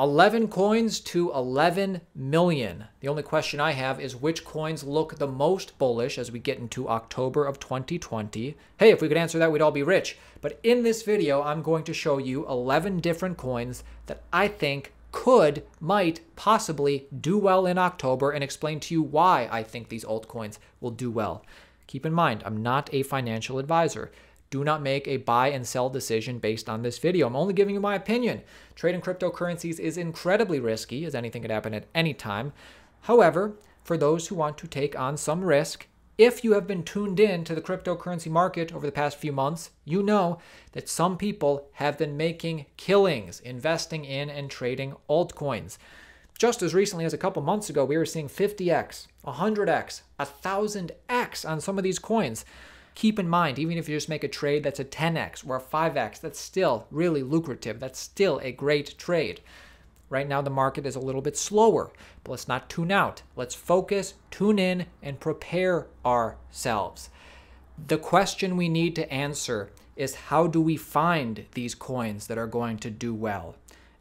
11 coins to 11 million. The only question I have is which coins look the most bullish as we get into October of 2020. Hey, if we could answer that, we'd all be rich. But in this video, I'm going to show you 11 different coins that I think could, might, possibly do well in October and explain to you why I think these altcoins will do well. Keep in mind, I'm not a financial advisor. Do not make a buy and sell decision based on this video. I'm only giving you my opinion. Trading cryptocurrencies is incredibly risky, as anything could happen at any time. However, for those who want to take on some risk, if you have been tuned in to the cryptocurrency market over the past few months, you know that some people have been making killings investing in and trading altcoins. Just as recently as a couple months ago, we were seeing 50x, 100x, 1000x on some of these coins keep in mind, even if you just make a trade that's a 10x or a 5x, that's still really lucrative. That's still a great trade. Right now, the market is a little bit slower, but let's not tune out. Let's focus, tune in, and prepare ourselves. The question we need to answer is how do we find these coins that are going to do well?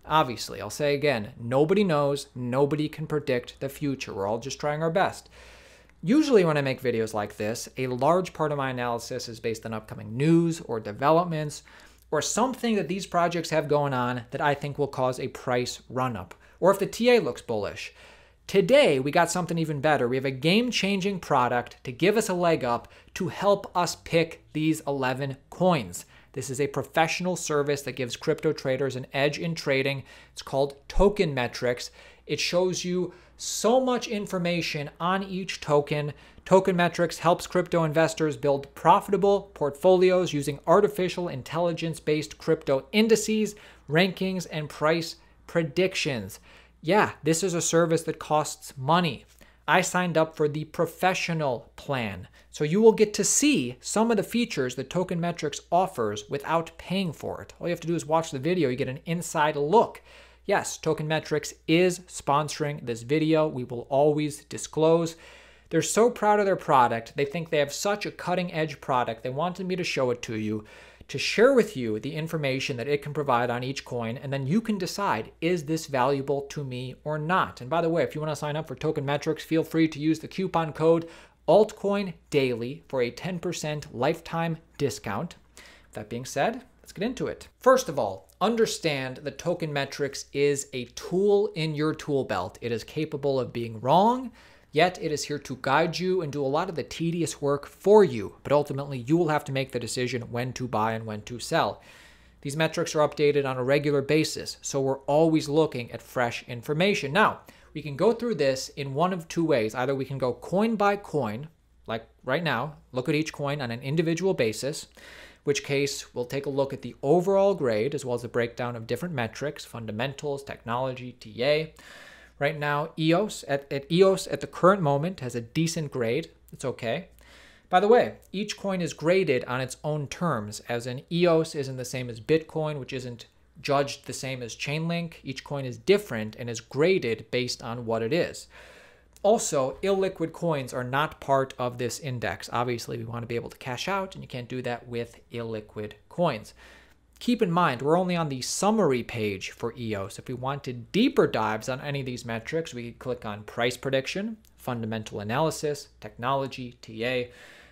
Obviously, I'll say again, nobody knows, nobody can predict the future. We're all just trying our best. Usually when I make videos like this, a large part of my analysis is based on upcoming news or developments or something that these projects have going on that I think will cause a price run up or if the TA looks bullish. Today, we got something even better. We have a game-changing product to give us a leg up to help us pick these 11 coins. This is a professional service that gives crypto traders an edge in trading. It's called Token Metrics. It shows you so much information on each token. Token Metrics helps crypto investors build profitable portfolios using artificial intelligence based crypto indices, rankings, and price predictions. Yeah, this is a service that costs money. I signed up for the professional plan. So you will get to see some of the features that Token Metrics offers without paying for it. All you have to do is watch the video, you get an inside look Yes, Token Metrics is sponsoring this video. We will always disclose. They're so proud of their product. They think they have such a cutting edge product. They wanted me to show it to you, to share with you the information that it can provide on each coin, and then you can decide is this valuable to me or not. And by the way, if you want to sign up for Token Metrics, feel free to use the coupon code altcoin daily for a 10% lifetime discount. That being said, let's get into it. First of all, understand that token metrics is a tool in your tool belt. It is capable of being wrong, yet it is here to guide you and do a lot of the tedious work for you. But ultimately, you will have to make the decision when to buy and when to sell. These metrics are updated on a regular basis, so we're always looking at fresh information. Now, we can go through this in one of two ways. Either we can go coin by coin, like right now, look at each coin on an individual basis which case we'll take a look at the overall grade as well as a breakdown of different metrics, fundamentals, technology, TA. Right now, EOS at, at EOS at the current moment has a decent grade. It's okay. By the way, each coin is graded on its own terms, as in EOS isn't the same as Bitcoin, which isn't judged the same as Chainlink. Each coin is different and is graded based on what it is. Also, illiquid coins are not part of this index. Obviously, we want to be able to cash out, and you can't do that with illiquid coins. Keep in mind, we're only on the summary page for EOS. If we wanted deeper dives on any of these metrics, we could click on price prediction, fundamental analysis, technology, TA,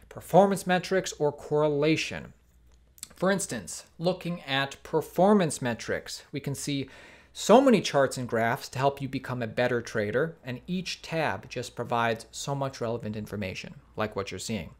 performance metrics, or correlation. For instance, looking at performance metrics, we can see so many charts and graphs to help you become a better trader, and each tab just provides so much relevant information, like what you're seeing.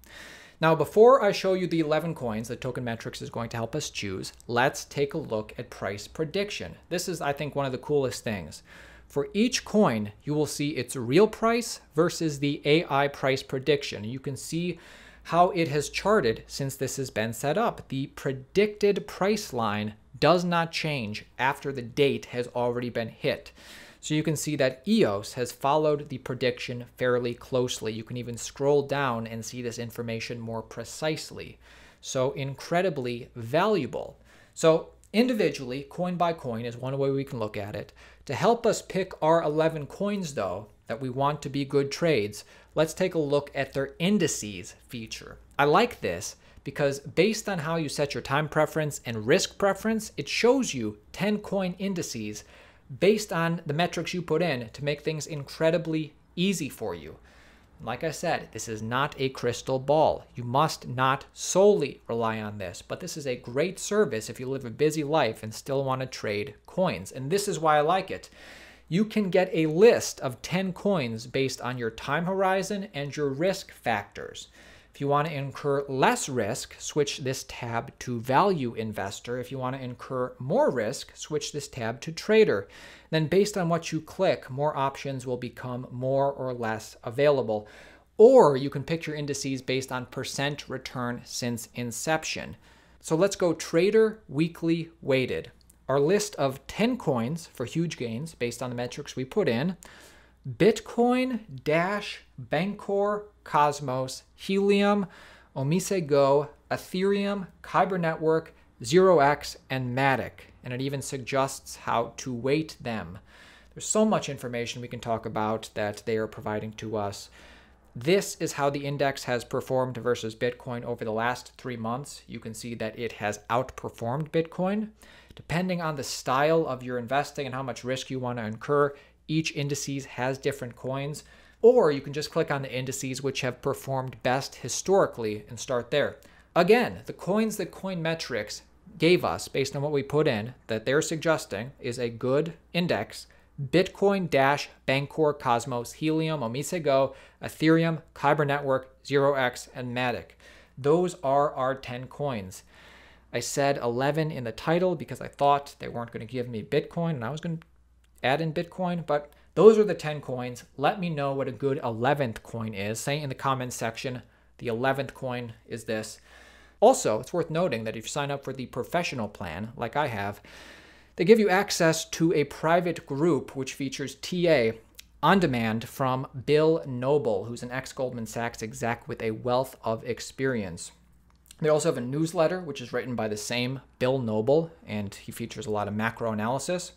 Now, before I show you the 11 coins that Token Metrics is going to help us choose, let's take a look at price prediction. This is, I think, one of the coolest things. For each coin, you will see its real price versus the AI price prediction. You can see how it has charted since this has been set up. The predicted price line does not change after the date has already been hit. So you can see that EOS has followed the prediction fairly closely. You can even scroll down and see this information more precisely. So incredibly valuable. So individually, coin by coin is one way we can look at it. To help us pick our 11 coins though, that we want to be good trades, let's take a look at their indices feature. I like this because based on how you set your time preference and risk preference, it shows you 10 coin indices based on the metrics you put in to make things incredibly easy for you. Like I said, this is not a crystal ball. You must not solely rely on this, but this is a great service if you live a busy life and still want to trade coins. And this is why I like it. You can get a list of 10 coins based on your time horizon and your risk factors. If you want to incur less risk, switch this tab to Value Investor. If you want to incur more risk, switch this tab to Trader. Then, based on what you click, more options will become more or less available. Or you can pick your indices based on percent return since inception. So let's go Trader Weekly Weighted. Our list of 10 coins for huge gains based on the metrics we put in. Bitcoin, Dash, Bancor, Cosmos, Helium, Omise Go, Ethereum, Kyber Network, ZeroX, and Matic. And it even suggests how to weight them. There's so much information we can talk about that they are providing to us. This is how the index has performed versus Bitcoin over the last three months. You can see that it has outperformed Bitcoin. Depending on the style of your investing and how much risk you want to incur, each indices has different coins, or you can just click on the indices which have performed best historically and start there. Again, the coins that Coinmetrics gave us based on what we put in that they're suggesting is a good index. Bitcoin, Dash, Bancor, Cosmos, Helium, Omisego, Ethereum, Kyber Network, ZeroX, and Matic. Those are our 10 coins. I said 11 in the title because I thought they weren't going to give me Bitcoin and I was going to add in Bitcoin, but those are the 10 coins. Let me know what a good 11th coin is. Say in the comments section, the 11th coin is this. Also, it's worth noting that if you sign up for the professional plan, like I have, they give you access to a private group which features TA on demand from Bill Noble, who's an ex Goldman Sachs exec with a wealth of experience. They also have a newsletter, which is written by the same Bill Noble, and he features a lot of macro analysis.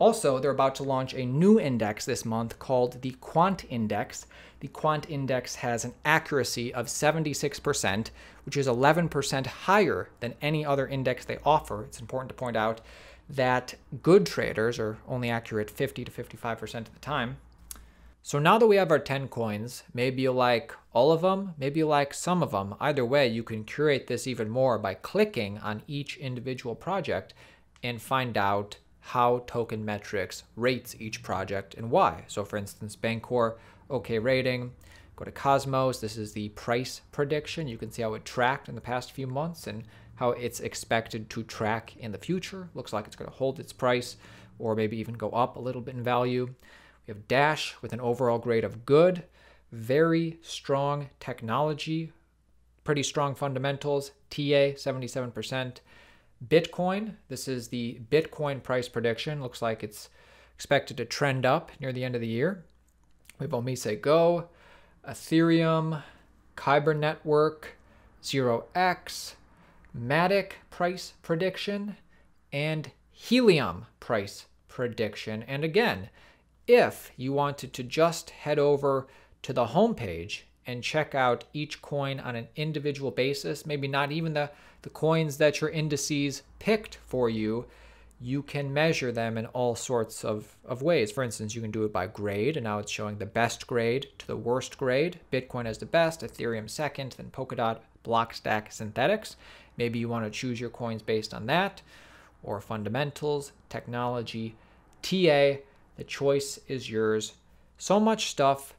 Also, they're about to launch a new index this month called the Quant Index. The Quant Index has an accuracy of 76%, which is 11% higher than any other index they offer. It's important to point out that good traders are only accurate 50 to 55% of the time. So now that we have our 10 coins, maybe you like all of them, maybe you like some of them. Either way, you can curate this even more by clicking on each individual project and find out how Token Metrics rates each project and why. So for instance, Bancor, okay rating. Go to Cosmos, this is the price prediction. You can see how it tracked in the past few months and how it's expected to track in the future. Looks like it's going to hold its price or maybe even go up a little bit in value. We have Dash with an overall grade of good, very strong technology, pretty strong fundamentals, TA 77%. Bitcoin, this is the Bitcoin price prediction. Looks like it's expected to trend up near the end of the year. We have Omise Go, Ethereum, Kyber Network, Zero X, Matic price prediction, and Helium price prediction. And again, if you wanted to just head over to the homepage and check out each coin on an individual basis, maybe not even the, the coins that your indices picked for you, you can measure them in all sorts of, of ways. For instance, you can do it by grade, and now it's showing the best grade to the worst grade. Bitcoin is the best, Ethereum second, then Polkadot, Blockstack, Synthetix. Maybe you want to choose your coins based on that, or fundamentals, technology, TA. The choice is yours. So much stuff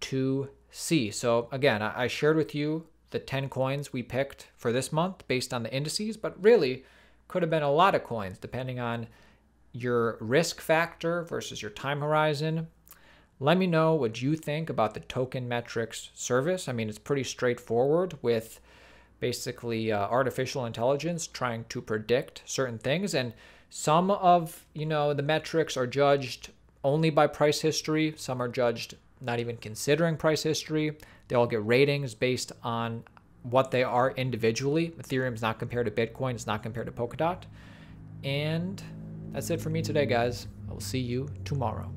to see. So again, I shared with you the 10 coins we picked for this month based on the indices, but really could have been a lot of coins depending on your risk factor versus your time horizon. Let me know what you think about the token metrics service. I mean, it's pretty straightforward with basically uh, artificial intelligence trying to predict certain things and some of, you know, the metrics are judged only by price history, some are judged not even considering price history. They all get ratings based on what they are individually. Ethereum is not compared to Bitcoin, it's not compared to Polkadot. And that's it for me today, guys. I will see you tomorrow.